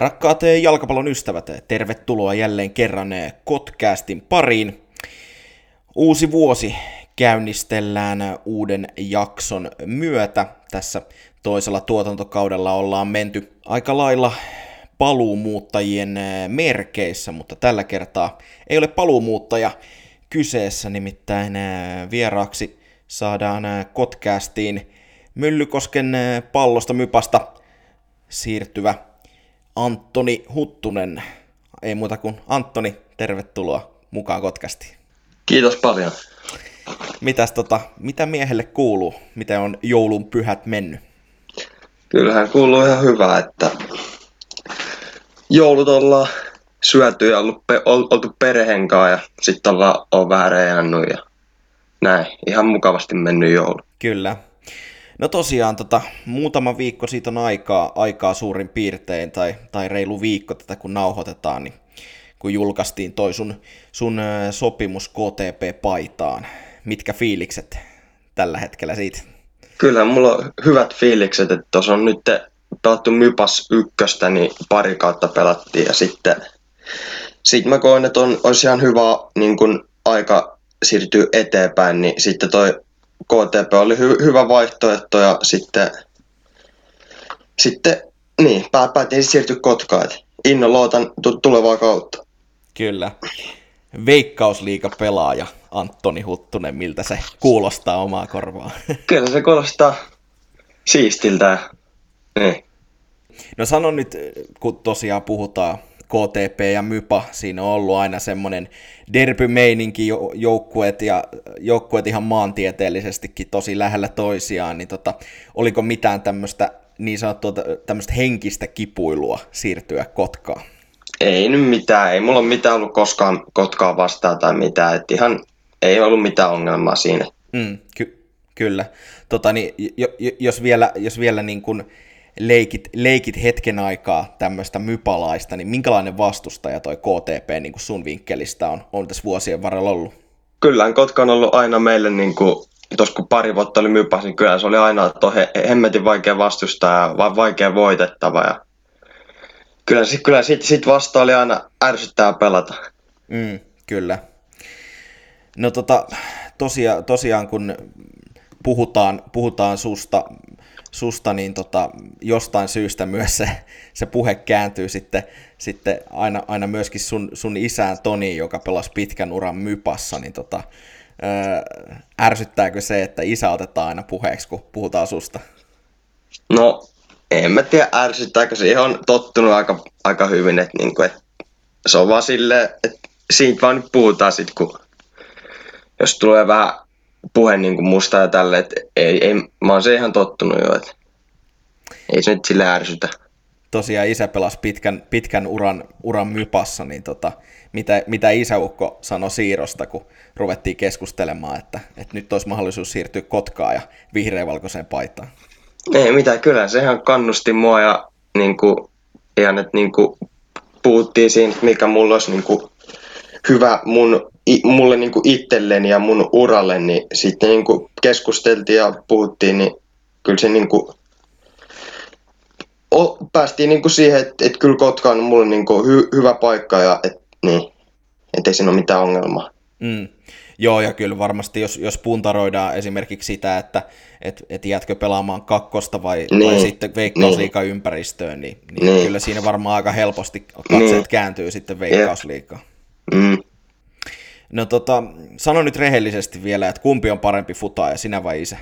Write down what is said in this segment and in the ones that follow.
Rakkaat jalkapallon ystävät, tervetuloa jälleen kerran Kotkästin pariin. Uusi vuosi käynnistellään uuden jakson myötä. Tässä toisella tuotantokaudella ollaan menty aika lailla paluumuuttajien merkeissä, mutta tällä kertaa ei ole paluumuuttaja kyseessä, nimittäin vieraaksi saadaan Kotkästiin Myllykosken pallosta mypasta siirtyvä Antoni Huttunen. Ei muuta kuin Antoni, tervetuloa mukaan Kotkasti. Kiitos paljon. Mitäs tota, mitä miehelle kuuluu? Miten on joulun pyhät mennyt? Kyllähän kuuluu ihan hyvää, että joulut ollaan syöty ja ollut, oltu perheen ja sitten ollaan on vähän reijannut ja näin. Ihan mukavasti mennyt joulu. Kyllä. No tosiaan, tota, muutama viikko siitä on aikaa, aikaa suurin piirtein, tai, tai reilu viikko tätä kun nauhoitetaan, niin kun julkaistiin toi sun, sun sopimus KTP-paitaan. Mitkä fiilikset tällä hetkellä siitä? Kyllä, mulla on hyvät fiilikset, että tuossa on nyt pelattu Mypas ykköstä, niin pari kautta pelattiin ja sitten sit mä koen, että on, olisi ihan hyvä niin kun aika siirtyä eteenpäin, niin sitten toi KTP oli hy- hyvä vaihtoehto ja sitten, sitten niin, päätin siirtyä Kotkaan. Innolla odotan t- tulevaa kautta. Kyllä. Veikkausliiga pelaaja Antoni Huttunen, miltä se kuulostaa omaa korvaa? Kyllä se kuulostaa siistiltä. Niin. No sano nyt, kun tosiaan puhutaan KTP ja Mypa, siinä on ollut aina semmoinen derby-meininki joukkueet ja joukkueet ihan maantieteellisestikin tosi lähellä toisiaan, niin tota, oliko mitään tämmöistä niin sanottua tämmöistä henkistä kipuilua siirtyä Kotkaan? Ei nyt mitään, ei mulla ole mitään ollut koskaan Kotkaa vastaan tai mitään, että ihan ei ollut mitään ongelmaa siinä. Mm, ky- kyllä. Tota, niin, jos vielä, jos vielä niin kuin leikit, leikit hetken aikaa tämmöistä mypalaista, niin minkälainen vastustaja toi KTP niin kuin sun vinkkelistä on, on tässä vuosien varrella ollut? Kyllähän Kotka on ollut aina meille, niin kuin, tuossa kun pari vuotta oli mypas, niin kyllä se oli aina että he, hemmetin vaikea vastustaja, vaan vaikea voitettava. Ja kyllä, kyllä sit, sit vasta oli aina ärsyttää pelata. Mm, kyllä. No tota, tosia, tosiaan kun puhutaan, puhutaan susta susta, niin tota, jostain syystä myös se, se puhe kääntyy sitten, sitten aina, aina myöskin sun, sun isään Toni, joka pelasi pitkän uran mypassa, niin tota, ää, ärsyttääkö se, että isä otetaan aina puheeksi, kun puhutaan susta? No, en mä tiedä ärsyttääkö se. on tottunut aika, aika hyvin, että, niinku, että se on vaan silleen, että siitä vaan nyt puhutaan sit, kun jos tulee vähän puhe niin kuin musta ja tälle, että ei, ei, mä oon se ihan tottunut jo, että ei se nyt sille ärsytä. Tosiaan isä pelasi pitkän, pitkän uran, uran mypassa, niin tota, mitä, mitä isäukko sanoi siirrosta, kun ruvettiin keskustelemaan, että, että nyt olisi mahdollisuus siirtyä Kotkaan ja vihreävalkoiseen paitaan? Ei mitään, kyllä sehän kannusti mua ja niin kuin, ihan, että niin kuin, puhuttiin siinä, mikä mulla olisi niin kuin, hyvä mun, mulle niin kuin itselleni ja mun uralle, niin sitten niin kuin keskusteltiin ja puhuttiin, niin kyllä se niin kuin, o, päästiin niin kuin siihen, että, että kyllä Kotka on mulle niin kuin hy, hyvä paikka ja et, niin, ei siinä ole mitään ongelmaa. Mm. Joo, ja kyllä varmasti, jos, jos puntaroidaan esimerkiksi sitä, että et, et jäätkö pelaamaan kakkosta vai, niin. vai sitten veikkausliikan niin. ympäristöön, niin, niin, niin kyllä siinä varmaan aika helposti katseet niin. kääntyy sitten veikkausliikaan. Mm. No tota, sano nyt rehellisesti vielä, että kumpi on parempi futaaja, sinä vai isä?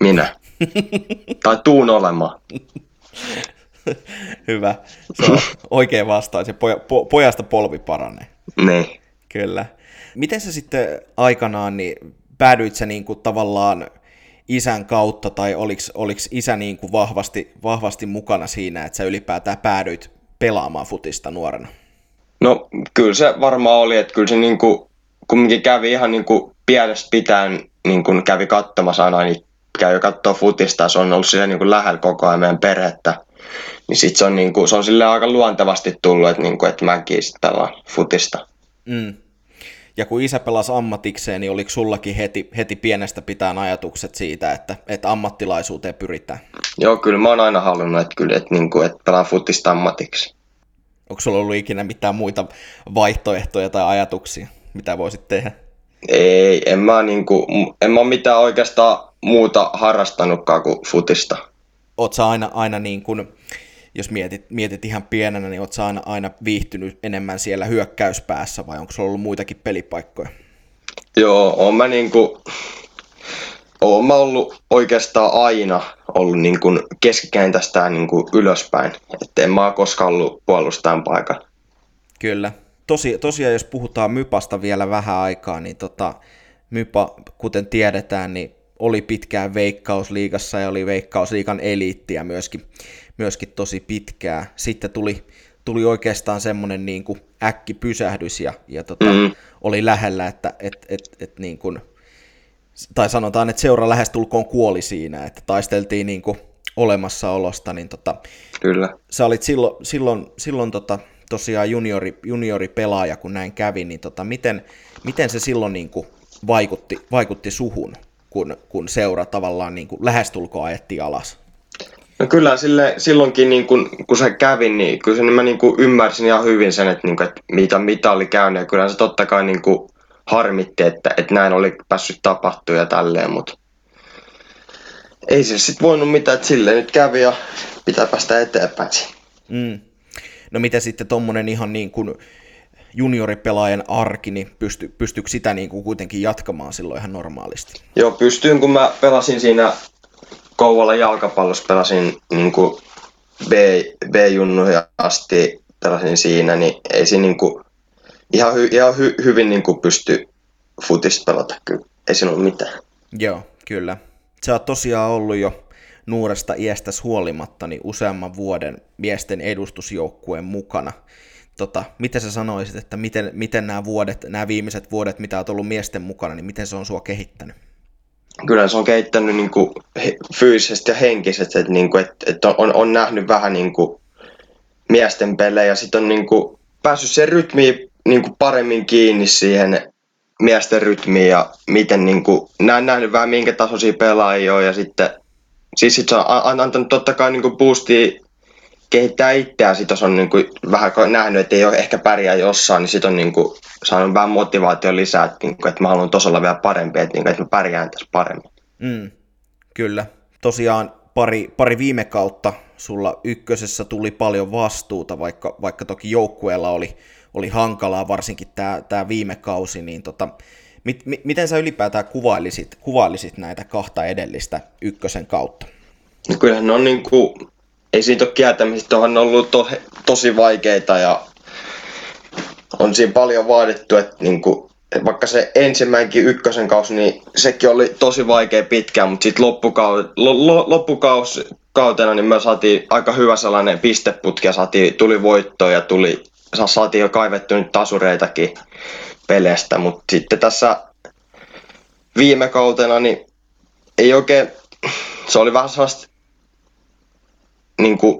Minä. tai tuun olemaan. Hyvä. Se on oikein vastaus ja poja, po, pojasta polvi paranee. Niin. Kyllä. Miten sä sitten aikanaan, niin päädyit sä niin kuin tavallaan isän kautta, tai oliko, oliko isä niin kuin vahvasti, vahvasti mukana siinä, että sä ylipäätään päädyit pelaamaan futista nuorena? No kyllä se varmaan oli, että kyllä se niin kuin, kumminkin kävi ihan niin kuin pienestä pitäen niin kuin kävi katsomassa aina, niin käy katsoa futista, se on ollut siellä niin kuin lähellä koko ajan meidän perhettä. Niin sit se on, niin kuin, se on sille aika luontevasti tullut, että, niin kuin, että mäkin sitten pelaan futista. Mm. Ja kun isä pelasi ammatikseen, niin oliko sullakin heti, heti pienestä pitäen ajatukset siitä, että, että ammattilaisuuteen pyritään? Joo, kyllä mä oon aina halunnut, että, kyllä, että, niin kuin, että pelaan futista ammatiksi. Onko sulla ollut ikinä mitään muita vaihtoehtoja tai ajatuksia, mitä voisit tehdä? Ei, en mä, niin kuin, en mä mitään oikeastaan muuta harrastanutkaan kuin futista. Oot sä aina, aina niin kuin, jos mietit, mietit ihan pienenä, niin oot sä aina, aina viihtynyt enemmän siellä hyökkäyspäässä vai onko sulla ollut muitakin pelipaikkoja? Joo, on mä niinku, oon mä ollut oikeastaan aina ollut niin kuin keskikentästä niin kuin ylöspäin. Että en mä ole koskaan ollut puolustajan paikalla. Kyllä. Tosi, tosiaan jos puhutaan Mypasta vielä vähän aikaa, niin tota, Mypa, kuten tiedetään, niin oli pitkään Veikkausliigassa ja oli Veikkausliigan eliittiä myöskin, myöskin tosi pitkään. Sitten tuli, tuli oikeastaan semmoinen niin kuin äkkipysähdys ja, ja tota, mm. oli lähellä, että et, et, et, niin kuin, tai sanotaan, että seura lähestulkoon kuoli siinä, että taisteltiin niin kuin olemassaolosta, niin tota, Kyllä. sä olit silloin, silloin, silloin tota, tosiaan juniori, junioripelaaja, kun näin kävi, niin tota, miten, miten se silloin niin kuin vaikutti, vaikutti suhun, kun, kun seura tavallaan niin kuin lähestulkoon ajettiin alas? No kyllä sille, silloinkin niin kun, kun se kävi, niin kyllä se, niin mä niin kuin ymmärsin ihan hyvin sen, että, niin kuin, että mitä, mitä oli käynyt. Ja kyllä se totta kai niin kuin harmitti, että, että näin oli päässyt tapahtua ja tälleen, mutta ei se sitten voinut mitään, että silleen nyt kävi ja pitää päästä eteenpäin. Mm. No mitä sitten tuommoinen ihan niin kuin junioripelaajan arki, niin pysty, pystyykö sitä niin kuin kuitenkin jatkamaan silloin ihan normaalisti? Joo, pystyin, kun mä pelasin siinä Kouvolan jalkapallossa, pelasin niin kuin B, B-junnuja asti, pelasin siinä, niin ei siinä niin kuin, ihan, hy, ihan hy, hyvin niin kuin pysty futista pelata, kyllä. Ei siinä ollut mitään. Joo, kyllä. Sä oot tosiaan ollut jo nuoresta iästäs huolimatta niin useamman vuoden miesten edustusjoukkueen mukana. Tota, miten sä sanoisit, että miten, miten nämä vuodet, nämä viimeiset vuodet, mitä oot ollut miesten mukana, niin miten se on sua kehittänyt? Kyllä se on kehittänyt niin kuin fyysisesti ja henkisesti, että, niin kuin, että, että on, on nähnyt vähän niin kuin miesten pelejä ja sitten on niin kuin päässyt sen rytmiin niin kuin paremmin kiinni siihen miesten rytmiin ja miten niin kuin, näin nähnyt vähän minkä tasoisia pelaajia on ja sitten siis sit se on antanut totta kai niin kuin boostia kehittää itseään, sit on niin kuin vähän nähnyt, että ei ole ehkä pärjää jossain, niin sitten on niin kuin saanut vähän motivaatio lisää, että, niin kuin, että mä haluan tuossa olla vielä parempi, että, niin kuin, että mä pärjään tässä paremmin. Mm, kyllä. Tosiaan pari, pari viime kautta sulla ykkösessä tuli paljon vastuuta, vaikka, vaikka toki joukkueella oli, oli hankalaa, varsinkin tämä, tämä viime kausi, niin tota, mit, mi, miten sä ylipäätään kuvailisit, kuvailisit näitä kahta edellistä ykkösen kautta? No kyllähän ne on niin kuin, ei siitä ole kieltämistä, on ollut to, tosi vaikeita ja on siinä paljon vaadittu, että niin kuin, vaikka se ensimmäinenkin ykkösen kausi, niin sekin oli tosi vaikea pitkään, mutta sitten loppukau, lo, loppukautena niin me saatiin aika hyvä sellainen pisteputki ja saatiin, tuli voitto ja tuli, saatiin jo kaivettu nyt tasureitakin peleistä, mutta sitten tässä viime kautena niin ei oikein, se oli vähän sellaista niin kuin,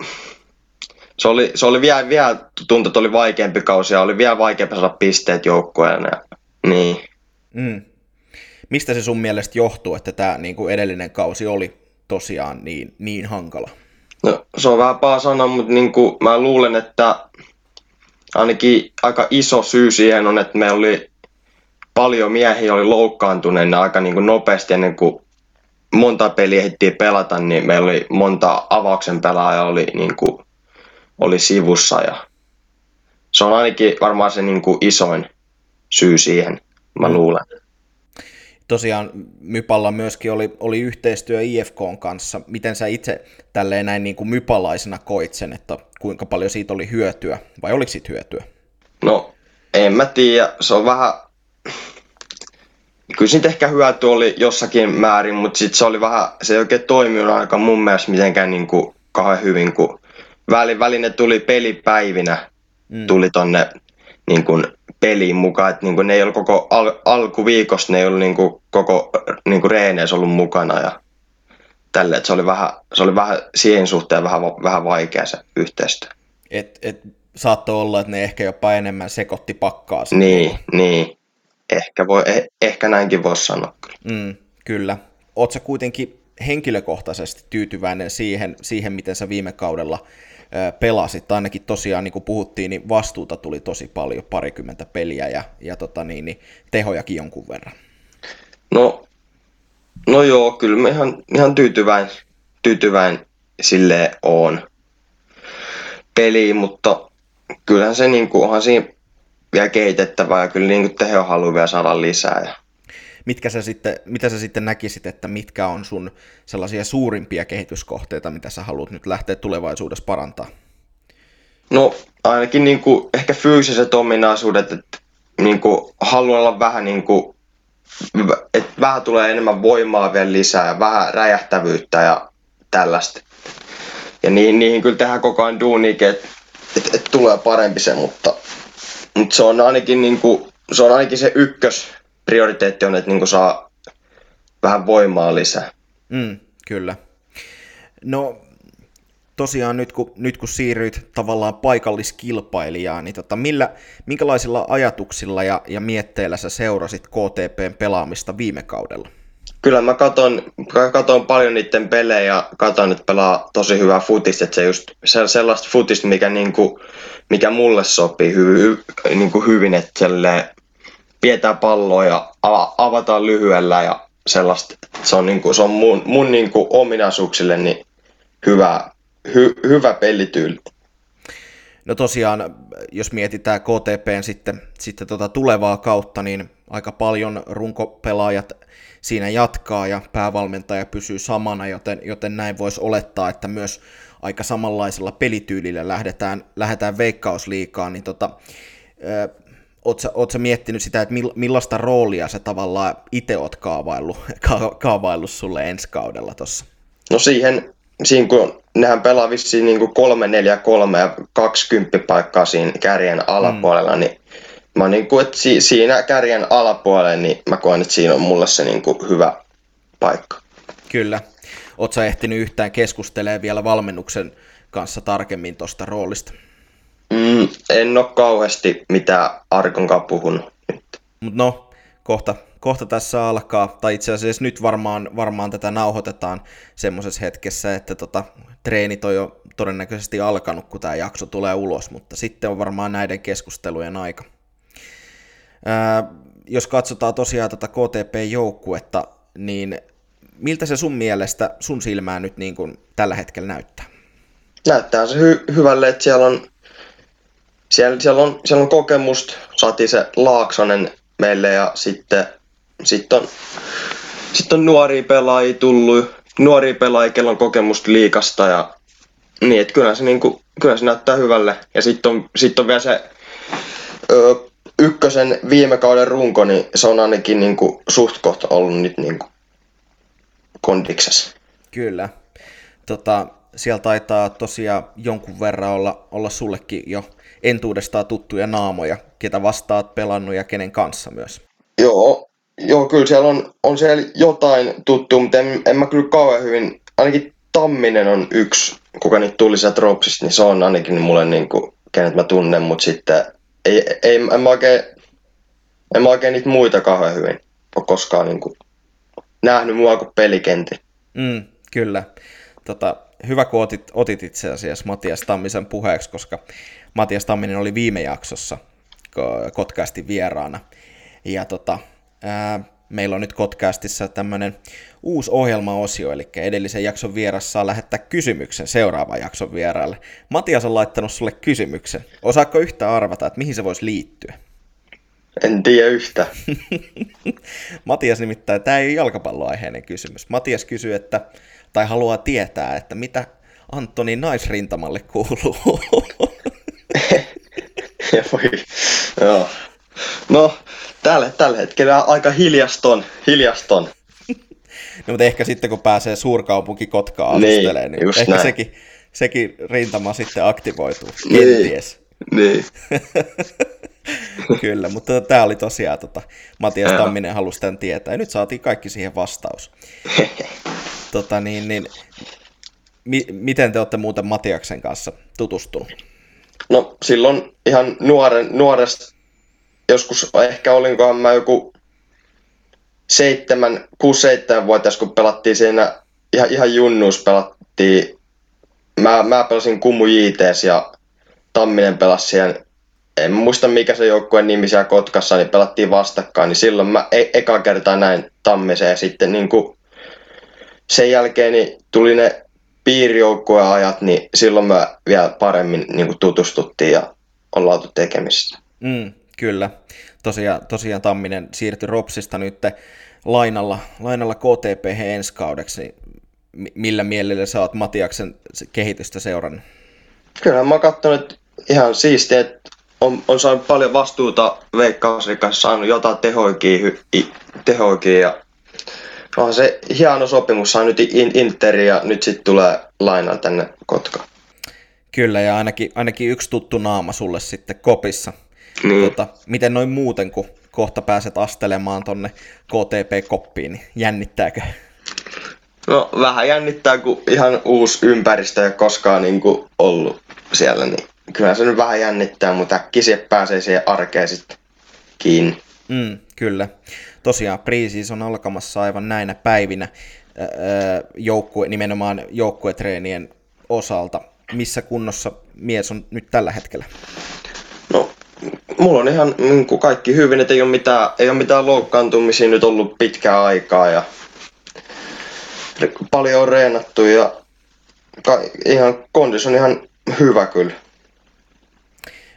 se oli, se oli vielä, vielä tuntui, että oli vaikeampi kausi ja oli vielä vaikeampi saada pisteet joukkueelle. Niin. Mm. Mistä se sun mielestä johtuu, että tämä niin kuin edellinen kausi oli tosiaan niin, niin hankala? No, se on vähän paha sanoa, mutta niin kuin mä luulen, että ainakin aika iso syy siihen on, että me oli paljon miehiä oli loukkaantuneena aika niin kuin nopeasti ennen kuin monta peliä ehdittiin pelata, niin meillä oli monta avauksen pelaajaa oli, niin kuin, oli sivussa ja se on ainakin varmaan se niin kuin isoin syy siihen, mä mm. luulen. Tosiaan Mypalla myöskin oli, oli yhteistyö IFKn kanssa. Miten sä itse tälleen näin niin kuin mypalaisena koit sen, että kuinka paljon siitä oli hyötyä, vai oliko siitä hyötyä? No, en mä tiedä. Se on vähän... Kyllä siitä ehkä hyöty oli jossakin määrin, mutta sitten se oli vähän... Se ei oikein toiminut aika mun mielestä mitenkään niin kuin kauhean hyvin, kun väli, väline tuli pelipäivinä, mm. tuli tonne niin kuin peliin mukaan, että niin kuin ne ei ollut koko al- alkuviikosta, ne ei ollut niin kuin koko niin kuin reeneissä ollut mukana ja tälle, että se oli vähän, se oli vähän siihen suhteen vähän, vähän vaikea se yhteistyö. Et, et saattoi olla, että ne ehkä jopa enemmän sekoitti pakkaa. Niin, niin. Ehkä, voi, eh, ehkä näinkin voisi sanoa kyllä. Mm, kyllä. Oletko kuitenkin henkilökohtaisesti tyytyväinen siihen, siihen miten sä viime kaudella pelasit. Ainakin tosiaan, niin kuin puhuttiin, niin vastuuta tuli tosi paljon, parikymmentä peliä ja, ja tota niin, niin, tehojakin jonkun verran. No, no joo, kyllä mä ihan, ihan tyytyväin, tyytyväin sille on peliin, mutta kyllähän se niin kuin, onhan siinä vielä kehitettävää ja kyllä niin kuin teho haluaa vielä saada lisää. Ja... Mitkä sä sitten, mitä sä sitten näkisit, että mitkä on sun sellaisia suurimpia kehityskohteita, mitä sä haluat nyt lähteä tulevaisuudessa parantaa? No ainakin niin kuin, ehkä fyysiset ominaisuudet, että niin kuin, haluan olla vähän niin kuin, että vähän tulee enemmän voimaa vielä lisää vähän räjähtävyyttä ja tällaista. Ja niihin, niihin kyllä tehdään koko ajan duunikin, että et, et tulee parempi se, mutta, mutta se on ainakin, niin kuin, se, on ainakin se ykkös prioriteetti on, että niin saa vähän voimaa lisää. Mm, kyllä. No tosiaan nyt kun, nyt kun siirryit tavallaan paikalliskilpailijaan, niin tota, millä, minkälaisilla ajatuksilla ja, ja mietteillä sä seurasit KTPn pelaamista viime kaudella? Kyllä mä katon, katon paljon niiden pelejä ja katon, että pelaa tosi hyvää futista, että se just sellaista futista, mikä, niinku, mikä mulle sopii hy, hy, niinku hyvin, että pidetään palloa ja avataan lyhyellä ja sellaista, se on, niinku, se on mun, mun niinku ominaisuuksille niin hyvä, hy, hyvä pelityyli. No tosiaan, jos mietitään KTPn sitten, sitten tota tulevaa kautta, niin aika paljon runkopelaajat siinä jatkaa ja päävalmentaja pysyy samana, joten, joten näin voisi olettaa, että myös aika samanlaisella pelityylillä lähdetään, lähdetään veikkausliikaan, niin tota, Oletko sä miettinyt sitä, että millaista roolia sä tavallaan itse oot kaavaillut, ka- kaavaillut sulle ensi kaudella tuossa? No siihen, siihen kun nehän pelaa vissiin niin 3 4 3 ja 20 paikkaa siinä kärjen alapuolella, mm. niin mä niin kuin, että si- siinä kärjen alapuolella, niin mä koen, että siinä on mulle se niin kuin hyvä paikka. Kyllä. Oletko ehtinyt yhtään keskustelemaan vielä valmennuksen kanssa tarkemmin tuosta roolista? Mm, en ole kauheasti mitään Arkonkaan puhunut nyt. Mut no, kohta, kohta tässä alkaa, tai itse asiassa nyt varmaan, varmaan tätä nauhoitetaan semmoisessa hetkessä, että tota, treenit on jo todennäköisesti alkanut, kun tämä jakso tulee ulos, mutta sitten on varmaan näiden keskustelujen aika. Ää, jos katsotaan tosiaan tätä KTP-joukkuetta, niin miltä se sun mielestä, sun silmään nyt niin kuin tällä hetkellä näyttää? Näyttää se hy- hyvälle, että siellä on siellä, siellä, on, siellä on kokemusta, saatiin se Laaksonen meille ja sitten sit on, sit on nuoria pelaajia tullut, nuoria pelaajia, kello on kokemusta liikasta ja niin, että kyllä se, niinku, kyllä se näyttää hyvälle. Ja sitten on, sit on vielä se ö, ykkösen viime kauden runko, niin se on ainakin niinku suht kohta ollut nyt niinku kondiksessa. Kyllä. Tota, siellä taitaa tosiaan jonkun verran olla, olla sullekin jo entuudestaan tuttuja naamoja, ketä vastaat pelannut ja kenen kanssa myös. Joo, joo kyllä siellä on, on siellä jotain tuttu, mutta en, en mä kyllä kauhean hyvin, ainakin Tamminen on yksi, kuka nyt tuli sieltä Ropsista, niin se on ainakin mulle niin kuin, kenet mä tunnen, mutta sitten ei, ei, en, mä oikein, en mä oikein niitä muita kauhean hyvin ole koskaan niin kuin, nähnyt mua kuin pelikenti. Mm, kyllä. Tota, hyvä, kun otit, otit itse asiassa Matias Tammisen puheeksi, koska Matias Tamminen oli viime jaksossa Kotkaasti vieraana. Ja tota, ää, meillä on nyt Kotkastissa tämmöinen uusi ohjelmaosio, eli edellisen jakson vieras saa lähettää kysymyksen seuraavan jakson vieraalle. Matias on laittanut sulle kysymyksen. Osaatko yhtä arvata, että mihin se voisi liittyä? En tiedä yhtä. Matias nimittäin, tämä ei ole jalkapalloaiheinen kysymys. Matias kysyy, että, tai haluaa tietää, että mitä Antoni naisrintamalle kuuluu. ja voi, joo. No, tällä, tällä hetkellä aika hiljaston, hiljaston. no, mutta ehkä sitten kun pääsee suurkaupunki Kotkaan niin, niin ehkä näin. sekin, sekin rintama sitten aktivoituu, niin, kenties. Niin. Kyllä, mutta tämä oli tosiaan, tota, Matias Tamminen halusi tämän tietää, ja nyt saatiin kaikki siihen vastaus. tota, niin, niin, mi- miten te olette muuten Matiaksen kanssa tutustunut? No silloin ihan nuoren, nuoresta, joskus ehkä olinkohan mä joku seitsemän, kuusi seitsemän vuotias, kun pelattiin siinä ihan, ihan junnuus pelattiin. Mä, mä pelasin Kummu JTS ja Tamminen pelasi siihen, en muista mikä se joukkueen nimi siellä Kotkassa, niin pelattiin vastakkain, niin silloin mä e- eka kertaa näin Tammisen ja sitten niin kuin sen jälkeen niin tuli ne piirijoukkueen ajat, niin silloin me vielä paremmin niin kuin tutustuttiin ja ollaan oltu tekemisissä. Mm, kyllä. Tosiaan, tosiaan Tamminen siirtyi Ropsista nyt lainalla, lainalla KTP ensi kaudeksi. Millä mielellä sä oot Matiaksen kehitystä seurannut? Kyllä mä oon katsonut ihan siistiä, että on, on saanut paljon vastuuta Veikkausrikassa, saanut jotain tehoikia, tehoikia ja onhan se hieno sopimus, saa nyt Interi ja nyt sitten tulee lainaa tänne Kotkaan. Kyllä, ja ainakin, ainakin yksi tuttu naama sulle sitten kopissa. Niin. Tota, miten noin muuten, kun kohta pääset astelemaan tonne KTP-koppiin, niin jännittääkö? No vähän jännittää, kun ihan uusi ympäristö ei koskaan niin kuin ollut siellä, niin kyllä se nyt vähän jännittää, mutta äkkiä pääsee siihen arkeen sitten kiinni. Mm, kyllä. Tosiaan on alkamassa aivan näinä päivinä joukkue, nimenomaan joukkuetreenien osalta. Missä kunnossa mies on nyt tällä hetkellä? No, mulla on ihan niin kuin kaikki hyvin, että ei ole mitään, ei ole mitään loukkaantumisia nyt ollut pitkää aikaa ja paljon on reenattu ja ihan kondis on ihan hyvä kyllä.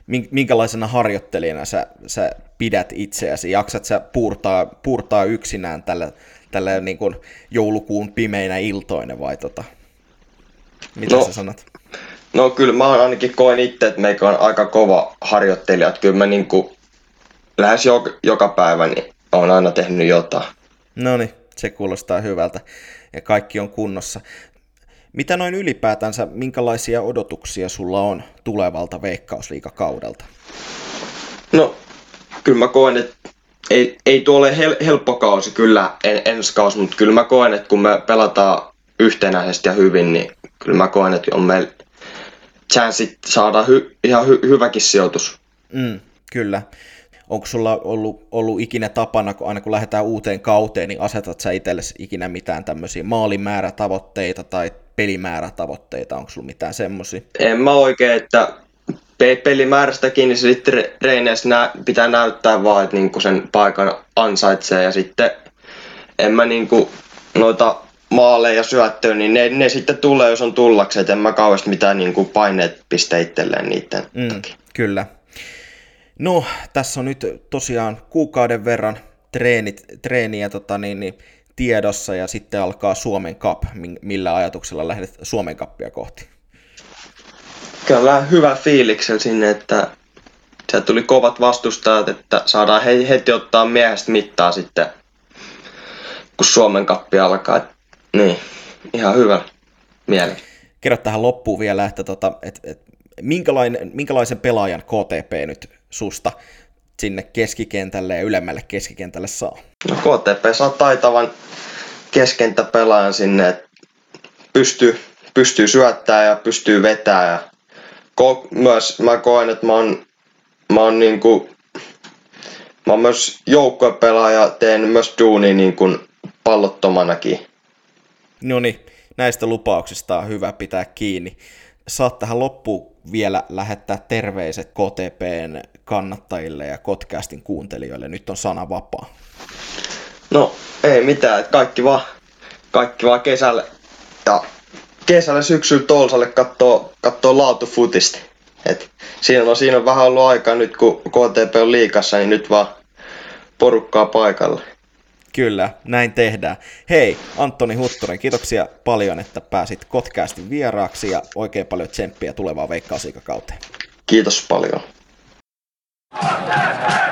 Minkälaisena harjoittelijana sä, sä pidät itseäsi? Jaksat sä puurtaa, puurtaa yksinään tällä, tällä niin kuin joulukuun pimeinä iltoina vai tota? Mitä no, sä sanot? No kyllä mä ainakin koen itse, että meikä on aika kova harjoittelija. Että kyllä mä niin kuin lähes joka, joka päivä niin on aina tehnyt jotain. No niin, se kuulostaa hyvältä ja kaikki on kunnossa. Mitä noin ylipäätänsä, minkälaisia odotuksia sulla on tulevalta veikkausliikakaudelta? No, kyllä mä koen, että ei, ei tuo ole hel, helppo kausi kyllä en, ensi kausi, mutta kyllä mä koen, että kun me pelataan yhtenäisesti ja hyvin, niin kyllä mä koen, että on meillä chanssit saada hy, ihan hy, hyväkin sijoitus. Mm, kyllä onko sulla ollut, ollut ikinä tapana, kun aina kun lähdetään uuteen kauteen, niin asetat sä itsellesi ikinä mitään tämmöisiä maalimäärätavoitteita tai pelimäärätavoitteita, onko sulla mitään semmoisia? En mä oikein, että pelimäärästäkin, niin sitten treeneissä nä- pitää näyttää vaan, että niinku sen paikan ansaitsee. Ja sitten en mä niinku noita maaleja syöttöä, niin ne, ne sitten tulee, jos on tullakseen, että en mä kauheasti mitään niinku paineet piste itselleen niiden mm, Kyllä, No, tässä on nyt tosiaan kuukauden verran treenit, treeniä tota, niin, niin, tiedossa ja sitten alkaa Suomen Cup. Millä ajatuksella lähdet Suomen Cupia kohti? Kyllä hyvä fiiliksellä sinne, että sieltä tuli kovat vastustajat, että saadaan he, heti ottaa miehestä mittaa sitten, kun Suomen Cup alkaa. Niin, ihan hyvä mieli. Kerro tähän loppuun vielä, että tota, et, et, minkälainen, minkälaisen pelaajan KTP nyt susta sinne keskikentälle ja ylemmälle keskikentälle saa? No KTP saa taitavan keskentäpelaajan sinne, että pystyy, pystyy syöttää ja pystyy vetää ja ko- myös mä koen, että mä oon, mä oon niinku, mä oon myös joukkuepelaaja, teen myös duuni niin kuin pallottomanakin. No niin, näistä lupauksista on hyvä pitää kiinni. Saat tähän loppuun vielä lähettää terveiset KTPn kannattajille ja Kotkästin kuuntelijoille? Nyt on sana vapaa. No ei mitään, kaikki vaan, kaikki vaan kesälle ja kesällä syksyllä Tolsalle kattoo, kattoo laatufutista. Et siinä, on, siinä on vähän ollut aikaa nyt kun KTP on liikassa, niin nyt vaan porukkaa paikalle. Kyllä, näin tehdään. Hei, Antoni Huttunen, kiitoksia paljon, että pääsit Kotkästi vieraaksi ja oikein paljon tsemppiä tulevaa veikkausikakauteen. Kiitos paljon. Kotkästi!